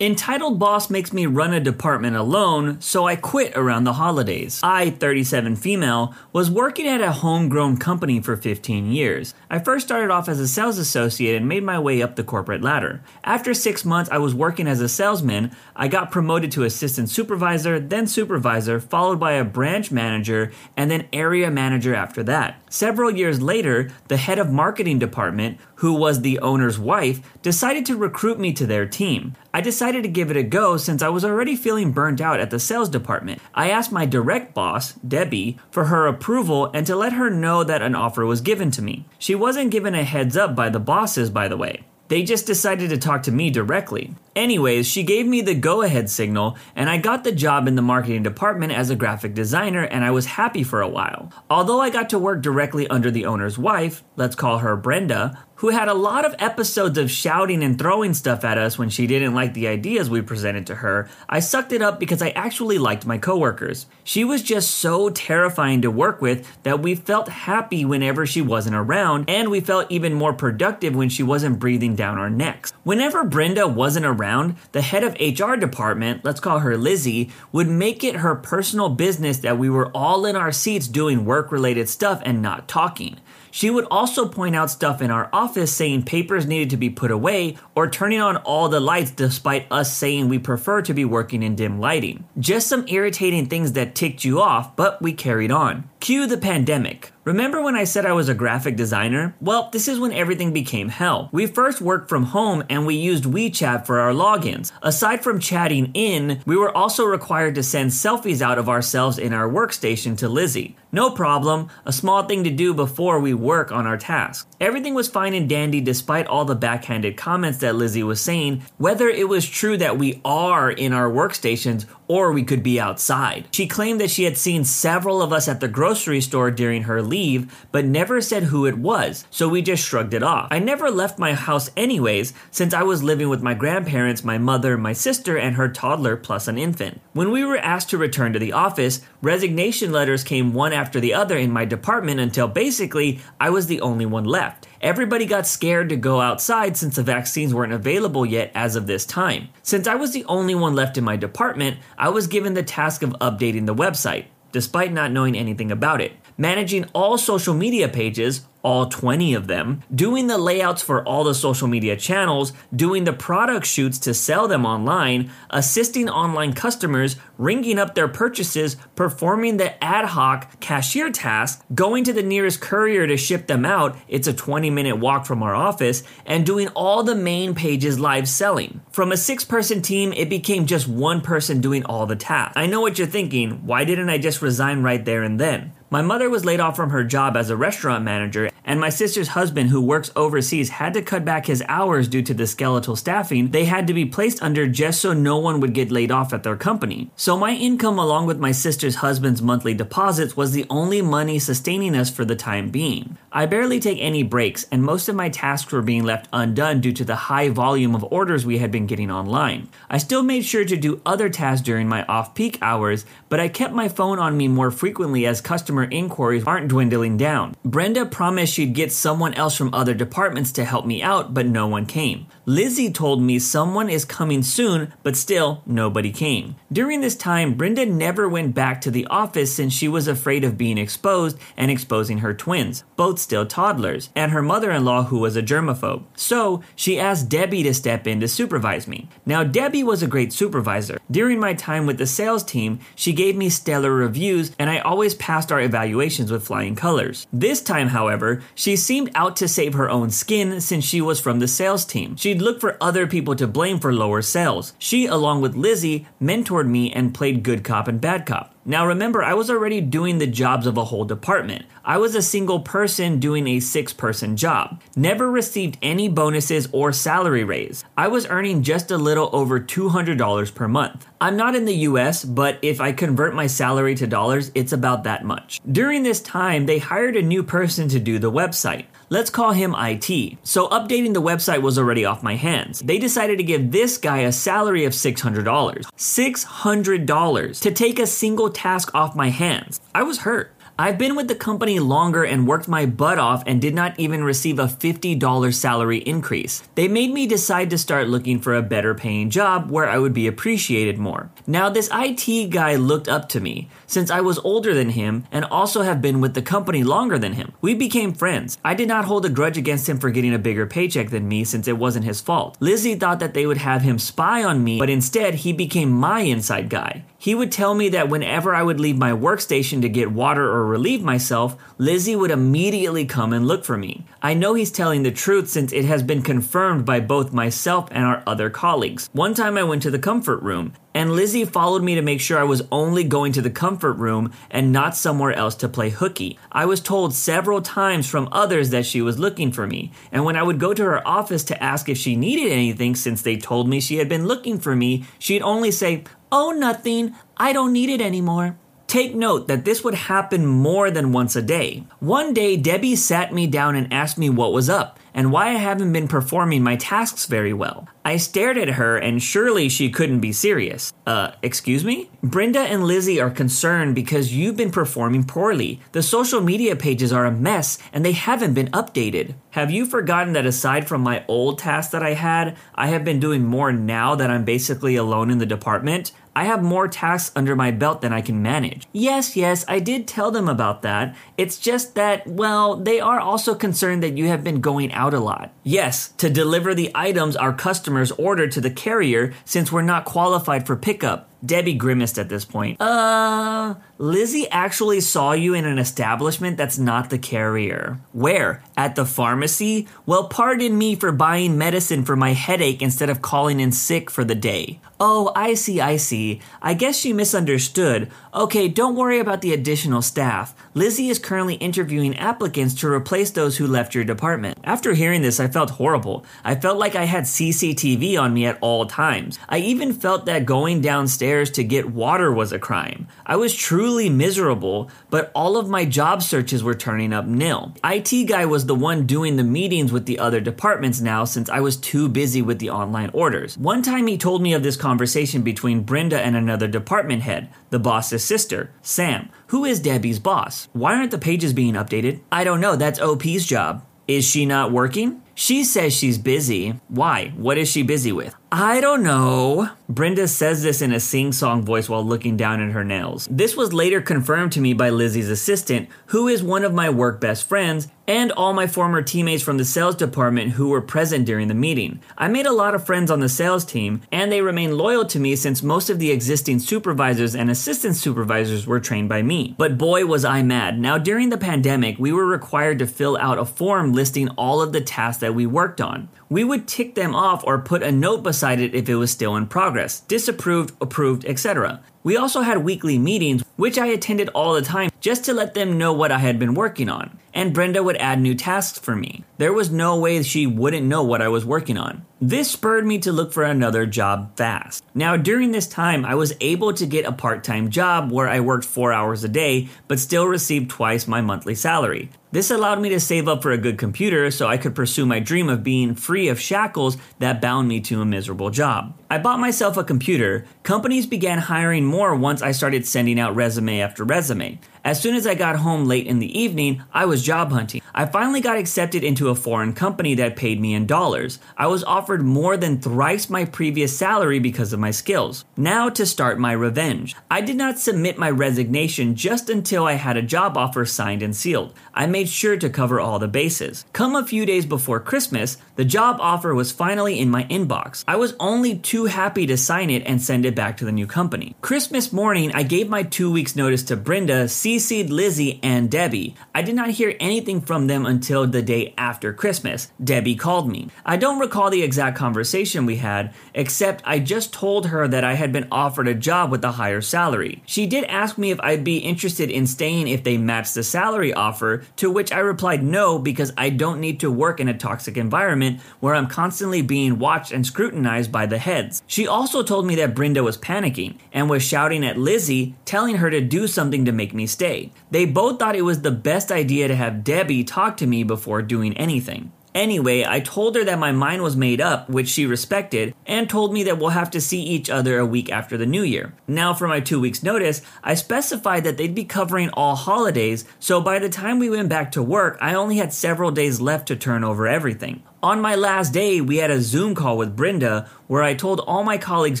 Entitled boss makes me run a department alone, so I quit around the holidays. I, 37 female, was working at a homegrown company for 15 years. I first started off as a sales associate and made my way up the corporate ladder. After six months, I was working as a salesman. I got promoted to assistant supervisor, then supervisor, followed by a branch manager, and then area manager after that. Several years later, the head of marketing department, who was the owner's wife, decided to recruit me to their team. I decided to give it a go since I was already feeling burnt out at the sales department. I asked my direct boss, Debbie, for her approval and to let her know that an offer was given to me. She wasn't given a heads up by the bosses, by the way. They just decided to talk to me directly. Anyways, she gave me the go ahead signal, and I got the job in the marketing department as a graphic designer, and I was happy for a while. Although I got to work directly under the owner's wife, let's call her Brenda, who had a lot of episodes of shouting and throwing stuff at us when she didn't like the ideas we presented to her, I sucked it up because I actually liked my coworkers. She was just so terrifying to work with that we felt happy whenever she wasn't around, and we felt even more productive when she wasn't breathing down our necks. Whenever Brenda wasn't around, the head of HR department, let's call her Lizzie, would make it her personal business that we were all in our seats doing work related stuff and not talking. She would also point out stuff in our office saying papers needed to be put away or turning on all the lights despite us saying we prefer to be working in dim lighting. Just some irritating things that ticked you off, but we carried on. Cue the pandemic. Remember when I said I was a graphic designer? Well, this is when everything became hell. We first worked from home and we used WeChat for our logins. Aside from chatting in, we were also required to send selfies out of ourselves in our workstation to Lizzie. No problem, a small thing to do before we work on our tasks. Everything was fine and dandy despite all the backhanded comments that Lizzie was saying, whether it was true that we are in our workstations or we could be outside. She claimed that she had seen several of us at the grocery store during her leave, but never said who it was, so we just shrugged it off. I never left my house anyways, since I was living with my grandparents, my mother, my sister, and her toddler plus an infant. When we were asked to return to the office, resignation letters came one after the other in my department until basically I was the only one left. Everybody got scared to go outside since the vaccines weren't available yet as of this time. Since I was the only one left in my department, I was given the task of updating the website, despite not knowing anything about it. Managing all social media pages, all 20 of them, doing the layouts for all the social media channels, doing the product shoots to sell them online, assisting online customers, ringing up their purchases, performing the ad hoc cashier task, going to the nearest courier to ship them out, it's a 20 minute walk from our office, and doing all the main pages live selling. From a six person team, it became just one person doing all the tasks. I know what you're thinking, why didn't I just resign right there and then? My mother was laid off from her job as a restaurant manager, and my sister's husband, who works overseas, had to cut back his hours due to the skeletal staffing they had to be placed under just so no one would get laid off at their company. So my income, along with my sister's husband's monthly deposits, was the only money sustaining us for the time being. I barely take any breaks, and most of my tasks were being left undone due to the high volume of orders we had been getting online. I still made sure to do other tasks during my off peak hours, but I kept my phone on me more frequently as customer inquiries aren't dwindling down. Brenda promised she'd get someone else from other departments to help me out, but no one came. Lizzie told me someone is coming soon, but still, nobody came. During this time, Brenda never went back to the office since she was afraid of being exposed and exposing her twins, both still toddlers, and her mother in law, who was a germaphobe. So, she asked Debbie to step in to supervise me. Now, Debbie was a great supervisor. During my time with the sales team, she gave me stellar reviews, and I always passed our evaluations with flying colors. This time, however, she seemed out to save her own skin since she was from the sales team. She'd look for other people to blame for lower sales. She, along with Lizzie, mentored me and played good cop and bad cop. Now remember, I was already doing the jobs of a whole department. I was a single person doing a six person job. Never received any bonuses or salary raise. I was earning just a little over $200 per month. I'm not in the US, but if I convert my salary to dollars, it's about that much. During this time, they hired a new person to do the website. Let's call him IT. So updating the website was already off my hands. They decided to give this guy a salary of $600. $600 to take a single task off my hands. I was hurt. I've been with the company longer and worked my butt off and did not even receive a $50 salary increase. They made me decide to start looking for a better paying job where I would be appreciated more. Now, this IT guy looked up to me since I was older than him and also have been with the company longer than him. We became friends. I did not hold a grudge against him for getting a bigger paycheck than me since it wasn't his fault. Lizzie thought that they would have him spy on me, but instead he became my inside guy. He would tell me that whenever I would leave my workstation to get water or relieve myself, Lizzie would immediately come and look for me. I know he's telling the truth since it has been confirmed by both myself and our other colleagues. One time I went to the comfort room, and Lizzie followed me to make sure I was only going to the comfort room and not somewhere else to play hooky. I was told several times from others that she was looking for me, and when I would go to her office to ask if she needed anything since they told me she had been looking for me, she'd only say, Oh, nothing. I don't need it anymore. Take note that this would happen more than once a day. One day, Debbie sat me down and asked me what was up and why I haven't been performing my tasks very well. I stared at her and surely she couldn't be serious. Uh, excuse me? Brenda and Lizzie are concerned because you've been performing poorly. The social media pages are a mess and they haven't been updated. Have you forgotten that aside from my old tasks that I had, I have been doing more now that I'm basically alone in the department? I have more tasks under my belt than I can manage. Yes, yes, I did tell them about that. It's just that, well, they are also concerned that you have been going out a lot. Yes, to deliver the items our customers ordered to the carrier since we're not qualified for pickup. Debbie grimaced at this point. Uh, Lizzie actually saw you in an establishment that's not the carrier. Where? At the pharmacy? Well, pardon me for buying medicine for my headache instead of calling in sick for the day. Oh, I see, I see. I guess she misunderstood. Okay, don't worry about the additional staff. Lizzie is currently interviewing applicants to replace those who left your department. After hearing this, I felt horrible. I felt like I had CCTV on me at all times. I even felt that going downstairs to get water was a crime. I was truly miserable, but all of my job searches were turning up nil. IT guy was the one doing the meetings with the other departments now since I was too busy with the online orders. One time he told me of this conversation between Brenda and another department head, the boss's sister, Sam. Who is Debbie's boss? Why aren't the pages being updated? I don't know, that's OP's job. Is she not working? She says she's busy. Why? What is she busy with? I don't know. Brenda says this in a sing song voice while looking down at her nails. This was later confirmed to me by Lizzie's assistant, who is one of my work best friends, and all my former teammates from the sales department who were present during the meeting. I made a lot of friends on the sales team, and they remain loyal to me since most of the existing supervisors and assistant supervisors were trained by me. But boy, was I mad. Now, during the pandemic, we were required to fill out a form listing all of the tasks that we worked on. We would tick them off or put a note beside it if it was still in progress, disapproved, approved, etc. We also had weekly meetings, which I attended all the time just to let them know what I had been working on. And Brenda would add new tasks for me. There was no way she wouldn't know what I was working on. This spurred me to look for another job fast. Now, during this time, I was able to get a part time job where I worked four hours a day, but still received twice my monthly salary. This allowed me to save up for a good computer so I could pursue my dream of being free of shackles that bound me to a miserable job. I bought myself a computer. Companies began hiring more once I started sending out resume after resume. As soon as I got home late in the evening, I was job hunting. I finally got accepted into a foreign company that paid me in dollars. I was offered more than thrice my previous salary because of my skills. Now to start my revenge. I did not submit my resignation just until I had a job offer signed and sealed. I made sure to cover all the bases. Come a few days before Christmas, the job offer was finally in my inbox. I was only too happy to sign it and send it back to the new company. Christmas morning, I gave my two weeks notice to Brenda, CC'd Lizzie, and Debbie. I did not hear anything from them until the day after Christmas. Debbie called me. I don't recall the exact conversation we had, except I just told her that I had been offered a job with a higher salary. She did ask me if I'd be interested in staying if they matched the salary offer, to which I replied no because I don't need to work in a toxic environment where I'm constantly being watched and scrutinized by the heads. She also told me that Brenda was panicking and was shouting at Lizzie, telling her to do something to make me stay. They both thought it was the best idea to have Debbie talk to me before doing anything. Anyway, I told her that my mind was made up, which she respected, and told me that we'll have to see each other a week after the new year. Now, for my two weeks' notice, I specified that they'd be covering all holidays, so by the time we went back to work, I only had several days left to turn over everything. On my last day, we had a Zoom call with Brenda where I told all my colleagues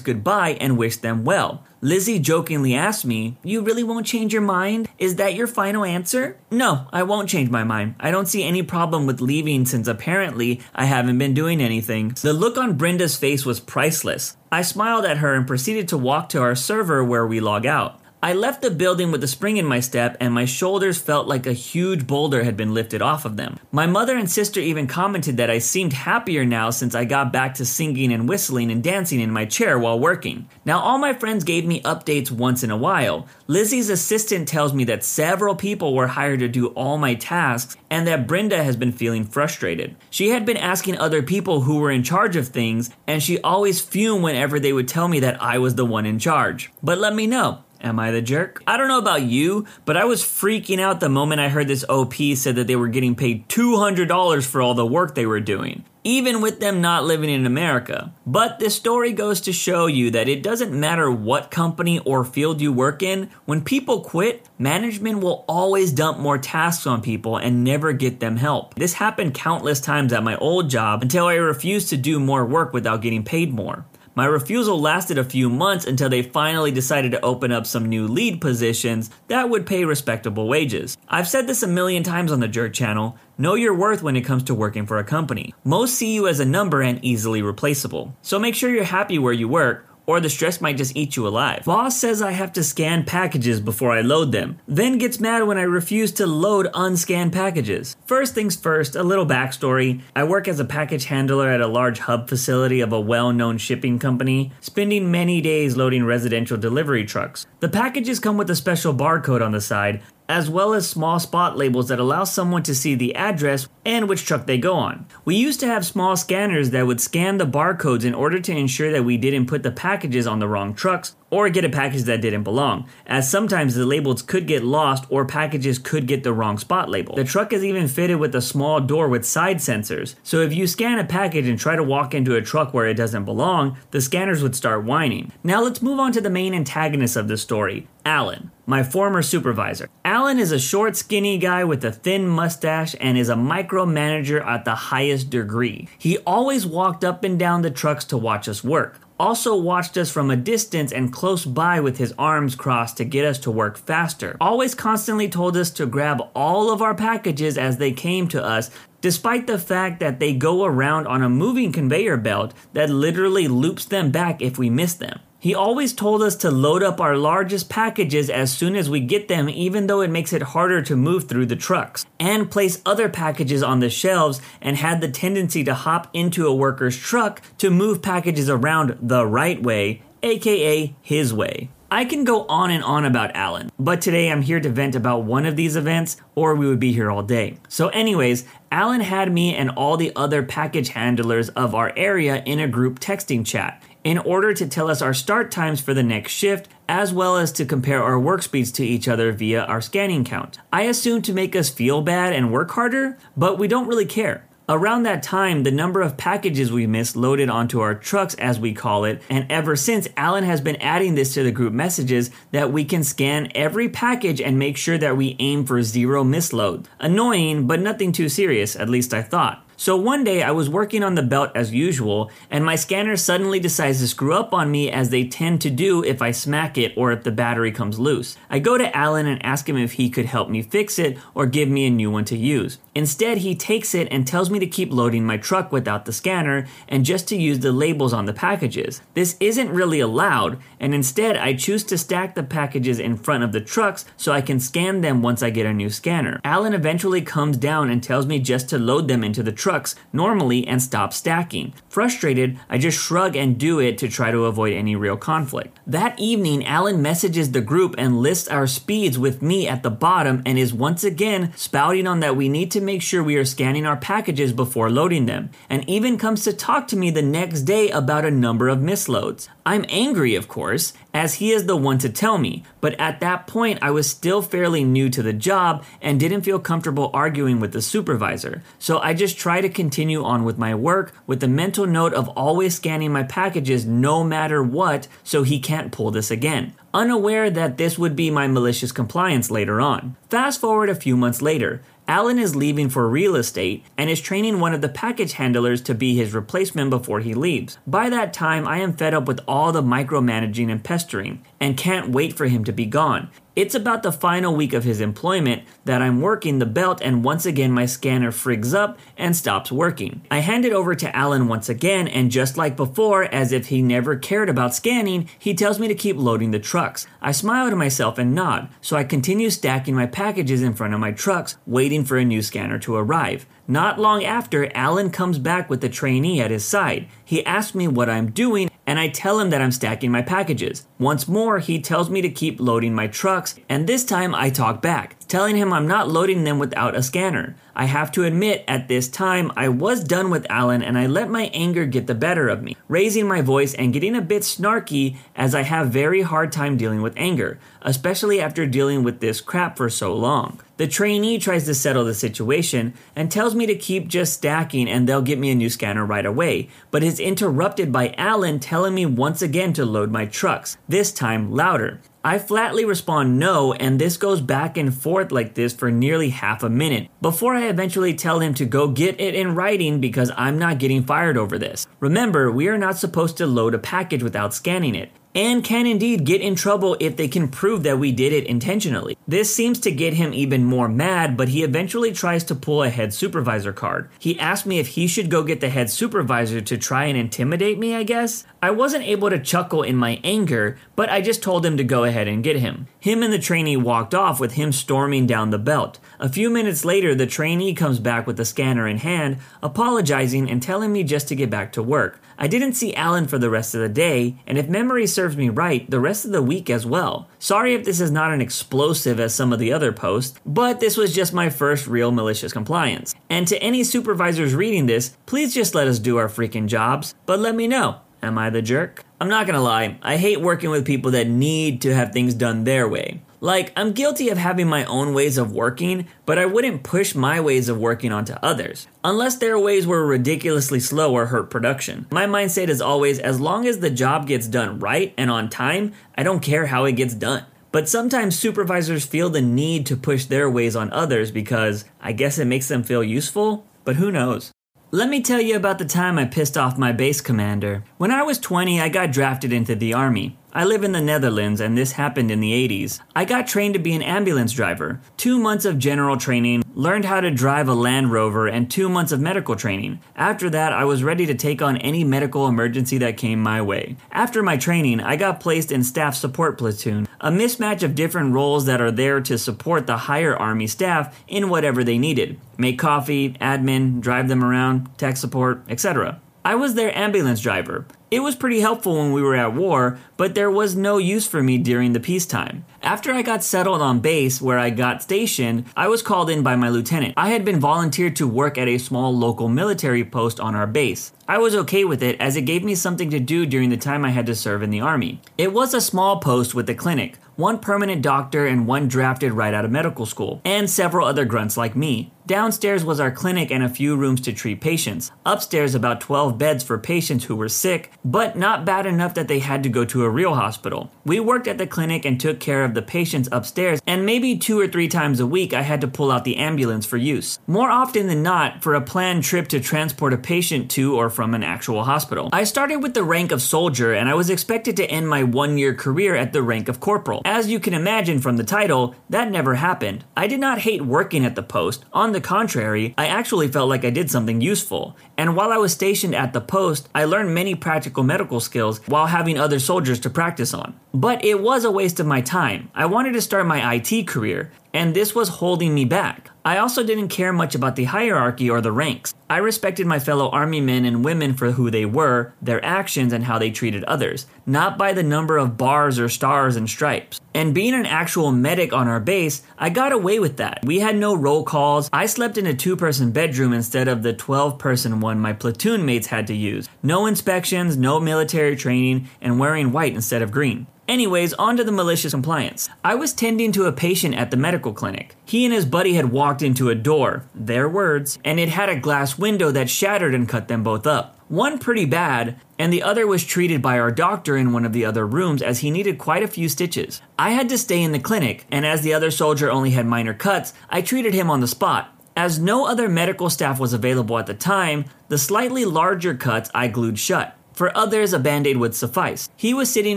goodbye and wished them well. Lizzie jokingly asked me, You really won't change your mind? Is that your final answer? No, I won't change my mind. I don't see any problem with leaving since apparently I haven't been doing anything. The look on Brenda's face was priceless. I smiled at her and proceeded to walk to our server where we log out. I left the building with a spring in my step, and my shoulders felt like a huge boulder had been lifted off of them. My mother and sister even commented that I seemed happier now since I got back to singing and whistling and dancing in my chair while working. Now, all my friends gave me updates once in a while. Lizzie's assistant tells me that several people were hired to do all my tasks and that Brenda has been feeling frustrated. She had been asking other people who were in charge of things, and she always fumed whenever they would tell me that I was the one in charge. But let me know. Am I the jerk? I don't know about you, but I was freaking out the moment I heard this OP said that they were getting paid $200 for all the work they were doing, even with them not living in America. But this story goes to show you that it doesn't matter what company or field you work in, when people quit, management will always dump more tasks on people and never get them help. This happened countless times at my old job until I refused to do more work without getting paid more. My refusal lasted a few months until they finally decided to open up some new lead positions that would pay respectable wages. I've said this a million times on the Jerk channel know your worth when it comes to working for a company. Most see you as a number and easily replaceable. So make sure you're happy where you work or the stress might just eat you alive. Boss says I have to scan packages before I load them, then gets mad when I refuse to load unscanned packages. First things first, a little backstory. I work as a package handler at a large hub facility of a well known shipping company, spending many days loading residential delivery trucks. The packages come with a special barcode on the side, as well as small spot labels that allow someone to see the address and which truck they go on. We used to have small scanners that would scan the barcodes in order to ensure that we didn't put the packages on the wrong trucks or get a package that didn't belong, as sometimes the labels could get lost or packages could get the wrong spot label. The truck is even fitted with a small door with side sensors, so if you scan a package and try to walk into a truck where it doesn't belong, the scanners would start whining. Now let's move on to the main antagonist of the story, Alan, my former supervisor. Alan is a short, skinny guy with a thin mustache and is a micromanager at the highest degree. He always walked up and down the trucks to watch us work also watched us from a distance and close by with his arms crossed to get us to work faster. Always constantly told us to grab all of our packages as they came to us, despite the fact that they go around on a moving conveyor belt that literally loops them back if we miss them. He always told us to load up our largest packages as soon as we get them, even though it makes it harder to move through the trucks, and place other packages on the shelves and had the tendency to hop into a worker's truck to move packages around the right way, aka his way. I can go on and on about Alan, but today I'm here to vent about one of these events, or we would be here all day. So, anyways, Alan had me and all the other package handlers of our area in a group texting chat in order to tell us our start times for the next shift, as well as to compare our work speeds to each other via our scanning count. I assume to make us feel bad and work harder, but we don't really care. Around that time, the number of packages we missed loaded onto our trucks, as we call it, and ever since, Alan has been adding this to the group messages that we can scan every package and make sure that we aim for zero misload. Annoying, but nothing too serious, at least I thought. So one day I was working on the belt as usual, and my scanner suddenly decides to screw up on me as they tend to do if I smack it or if the battery comes loose. I go to Alan and ask him if he could help me fix it or give me a new one to use. Instead, he takes it and tells me to keep loading my truck without the scanner and just to use the labels on the packages. This isn't really allowed, and instead I choose to stack the packages in front of the trucks so I can scan them once I get a new scanner. Alan eventually comes down and tells me just to load them into the trucks normally and stop stacking. Frustrated, I just shrug and do it to try to avoid any real conflict. That evening, Alan messages the group and lists our speeds with me at the bottom and is once again spouting on that we need to make sure we are scanning our packages before loading them, and even comes to talk to me the next day about a number of misloads. I'm angry, of course, as he is the one to tell me, but at that point I was still fairly new to the job and didn't feel comfortable arguing with the supervisor. So I just try to continue on with my work with the mental note of always scanning my packages no matter what so he can't pull this again unaware that this would be my malicious compliance later on. Fast forward a few months later, Alan is leaving for real estate and is training one of the package handlers to be his replacement before he leaves. By that time, I am fed up with all the micromanaging and pestering and can't wait for him to be gone. It's about the final week of his employment that I'm working the belt, and once again my scanner frigs up and stops working. I hand it over to Alan once again, and just like before, as if he never cared about scanning, he tells me to keep loading the trucks. I smile to myself and nod, so I continue stacking my packages in front of my trucks, waiting for a new scanner to arrive. Not long after, Alan comes back with the trainee at his side. He asks me what I'm doing, and I tell him that I'm stacking my packages. Once more, he tells me to keep loading my trucks, and this time I talk back, telling him I'm not loading them without a scanner. I have to admit, at this time, I was done with Alan and I let my anger get the better of me, raising my voice and getting a bit snarky as I have very hard time dealing with anger, especially after dealing with this crap for so long. The trainee tries to settle the situation and tells me to keep just stacking and they'll get me a new scanner right away, but is interrupted by Alan telling me once again to load my trucks, this time louder. I flatly respond no, and this goes back and forth like this for nearly half a minute before I eventually tell him to go get it in writing because I'm not getting fired over this. Remember, we are not supposed to load a package without scanning it and can indeed get in trouble if they can prove that we did it intentionally. This seems to get him even more mad, but he eventually tries to pull a head supervisor card. He asked me if he should go get the head supervisor to try and intimidate me, I guess. I wasn't able to chuckle in my anger, but I just told him to go ahead and get him. Him and the trainee walked off with him storming down the belt. A few minutes later, the trainee comes back with the scanner in hand, apologizing and telling me just to get back to work. I didn't see Alan for the rest of the day, and if memory serves me right, the rest of the week as well. Sorry if this is not an explosive as some of the other posts, but this was just my first real malicious compliance. And to any supervisors reading this, please just let us do our freaking jobs, but let me know. Am I the jerk? I'm not gonna lie, I hate working with people that need to have things done their way. Like, I'm guilty of having my own ways of working, but I wouldn't push my ways of working onto others. Unless their ways were ridiculously slow or hurt production. My mindset is always as long as the job gets done right and on time, I don't care how it gets done. But sometimes supervisors feel the need to push their ways on others because I guess it makes them feel useful, but who knows? Let me tell you about the time I pissed off my base commander. When I was 20, I got drafted into the army. I live in the Netherlands and this happened in the 80s. I got trained to be an ambulance driver. Two months of general training, learned how to drive a Land Rover, and two months of medical training. After that, I was ready to take on any medical emergency that came my way. After my training, I got placed in Staff Support Platoon, a mismatch of different roles that are there to support the higher Army staff in whatever they needed make coffee, admin, drive them around, tech support, etc. I was their ambulance driver. It was pretty helpful when we were at war, but there was no use for me during the peacetime. After I got settled on base where I got stationed, I was called in by my lieutenant. I had been volunteered to work at a small local military post on our base. I was okay with it as it gave me something to do during the time I had to serve in the army. It was a small post with a clinic, one permanent doctor and one drafted right out of medical school, and several other grunts like me. Downstairs was our clinic and a few rooms to treat patients. Upstairs, about 12 beds for patients who were sick, but not bad enough that they had to go to a real hospital. We worked at the clinic and took care of the patients upstairs, and maybe two or three times a week I had to pull out the ambulance for use. More often than not, for a planned trip to transport a patient to or from an actual hospital. I started with the rank of soldier and I was expected to end my one year career at the rank of corporal. As you can imagine from the title, that never happened. I did not hate working at the post. On the contrary, I actually felt like I did something useful. And while I was stationed at the post, I learned many practical medical skills while having other soldiers to practice on. But it was a waste of my time. I wanted to start my IT career, and this was holding me back. I also didn't care much about the hierarchy or the ranks. I respected my fellow army men and women for who they were, their actions, and how they treated others, not by the number of bars or stars and stripes. And being an actual medic on our base, I got away with that. We had no roll calls. I slept in a two person bedroom instead of the 12 person one my platoon mates had to use. No inspections, no military training, and wearing white instead of green. Anyways, on to the malicious compliance. I was tending to a patient at the medical clinic. He and his buddy had walked into a door, their words, and it had a glass window that shattered and cut them both up. One pretty bad, and the other was treated by our doctor in one of the other rooms as he needed quite a few stitches. I had to stay in the clinic, and as the other soldier only had minor cuts, I treated him on the spot. As no other medical staff was available at the time, the slightly larger cuts I glued shut. For others, a band aid would suffice. He was sitting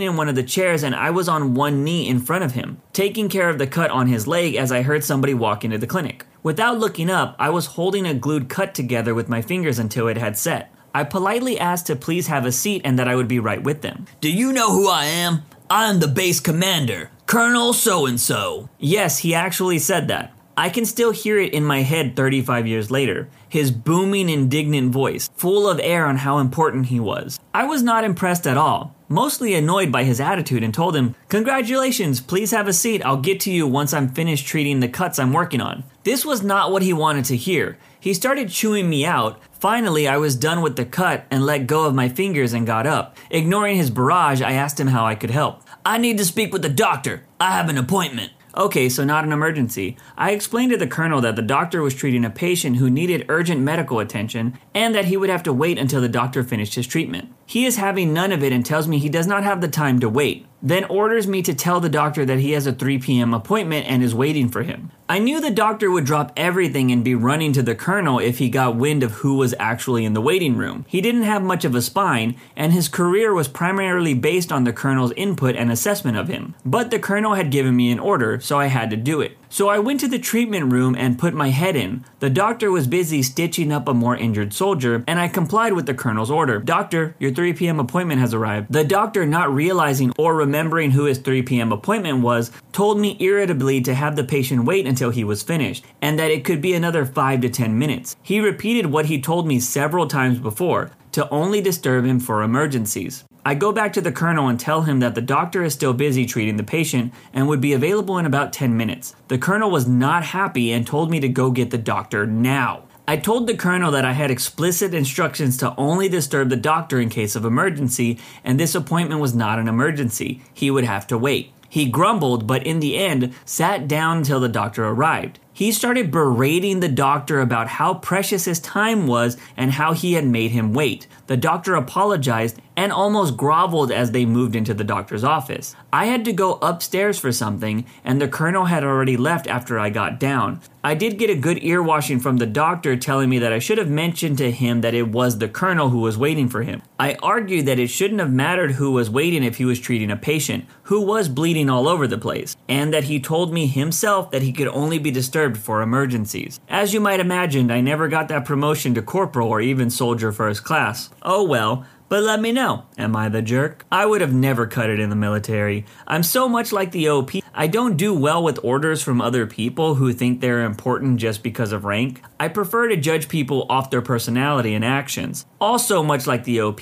in one of the chairs and I was on one knee in front of him, taking care of the cut on his leg as I heard somebody walk into the clinic. Without looking up, I was holding a glued cut together with my fingers until it had set. I politely asked to please have a seat and that I would be right with them. Do you know who I am? I'm the base commander, Colonel so and so. Yes, he actually said that. I can still hear it in my head 35 years later. His booming, indignant voice, full of air on how important he was. I was not impressed at all, mostly annoyed by his attitude, and told him, Congratulations, please have a seat. I'll get to you once I'm finished treating the cuts I'm working on. This was not what he wanted to hear. He started chewing me out. Finally, I was done with the cut and let go of my fingers and got up. Ignoring his barrage, I asked him how I could help. I need to speak with the doctor. I have an appointment. Okay, so not an emergency. I explained to the colonel that the doctor was treating a patient who needed urgent medical attention and that he would have to wait until the doctor finished his treatment. He is having none of it and tells me he does not have the time to wait, then orders me to tell the doctor that he has a 3 p.m. appointment and is waiting for him. I knew the doctor would drop everything and be running to the colonel if he got wind of who was actually in the waiting room. He didn't have much of a spine, and his career was primarily based on the colonel's input and assessment of him. But the colonel had given me an order, so I had to do it. So I went to the treatment room and put my head in. The doctor was busy stitching up a more injured soldier, and I complied with the colonel's order. Doctor, your 3 p.m. appointment has arrived. The doctor, not realizing or remembering who his 3 p.m. appointment was, told me irritably to have the patient wait until he was finished, and that it could be another 5 to 10 minutes. He repeated what he told me several times before to only disturb him for emergencies. I go back to the colonel and tell him that the doctor is still busy treating the patient and would be available in about 10 minutes. The colonel was not happy and told me to go get the doctor now. I told the colonel that I had explicit instructions to only disturb the doctor in case of emergency, and this appointment was not an emergency. He would have to wait. He grumbled, but in the end, sat down until the doctor arrived. He started berating the doctor about how precious his time was and how he had made him wait. The doctor apologized and almost groveled as they moved into the doctor's office. I had to go upstairs for something, and the colonel had already left after I got down. I did get a good ear washing from the doctor telling me that I should have mentioned to him that it was the colonel who was waiting for him. I argued that it shouldn't have mattered who was waiting if he was treating a patient, who was bleeding all over the place, and that he told me himself that he could only be disturbed for emergencies. As you might imagine, I never got that promotion to corporal or even soldier first class. Oh well, but let me know. Am I the jerk? I would have never cut it in the military. I'm so much like the OP. I don't do well with orders from other people who think they're important just because of rank. I prefer to judge people off their personality and actions. Also, much like the OP,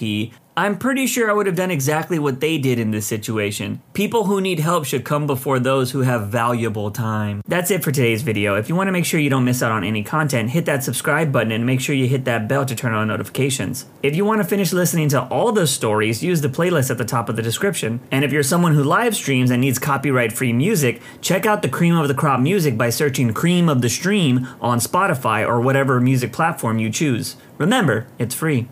I'm pretty sure I would have done exactly what they did in this situation. People who need help should come before those who have valuable time. That's it for today's video. If you want to make sure you don't miss out on any content, hit that subscribe button and make sure you hit that bell to turn on notifications. If you want to finish listening to all the stories, use the playlist at the top of the description. And if you're someone who live streams and needs copyright free music, check out the Cream of the Crop music by searching Cream of the Stream on Spotify or whatever music platform you choose. Remember, it's free.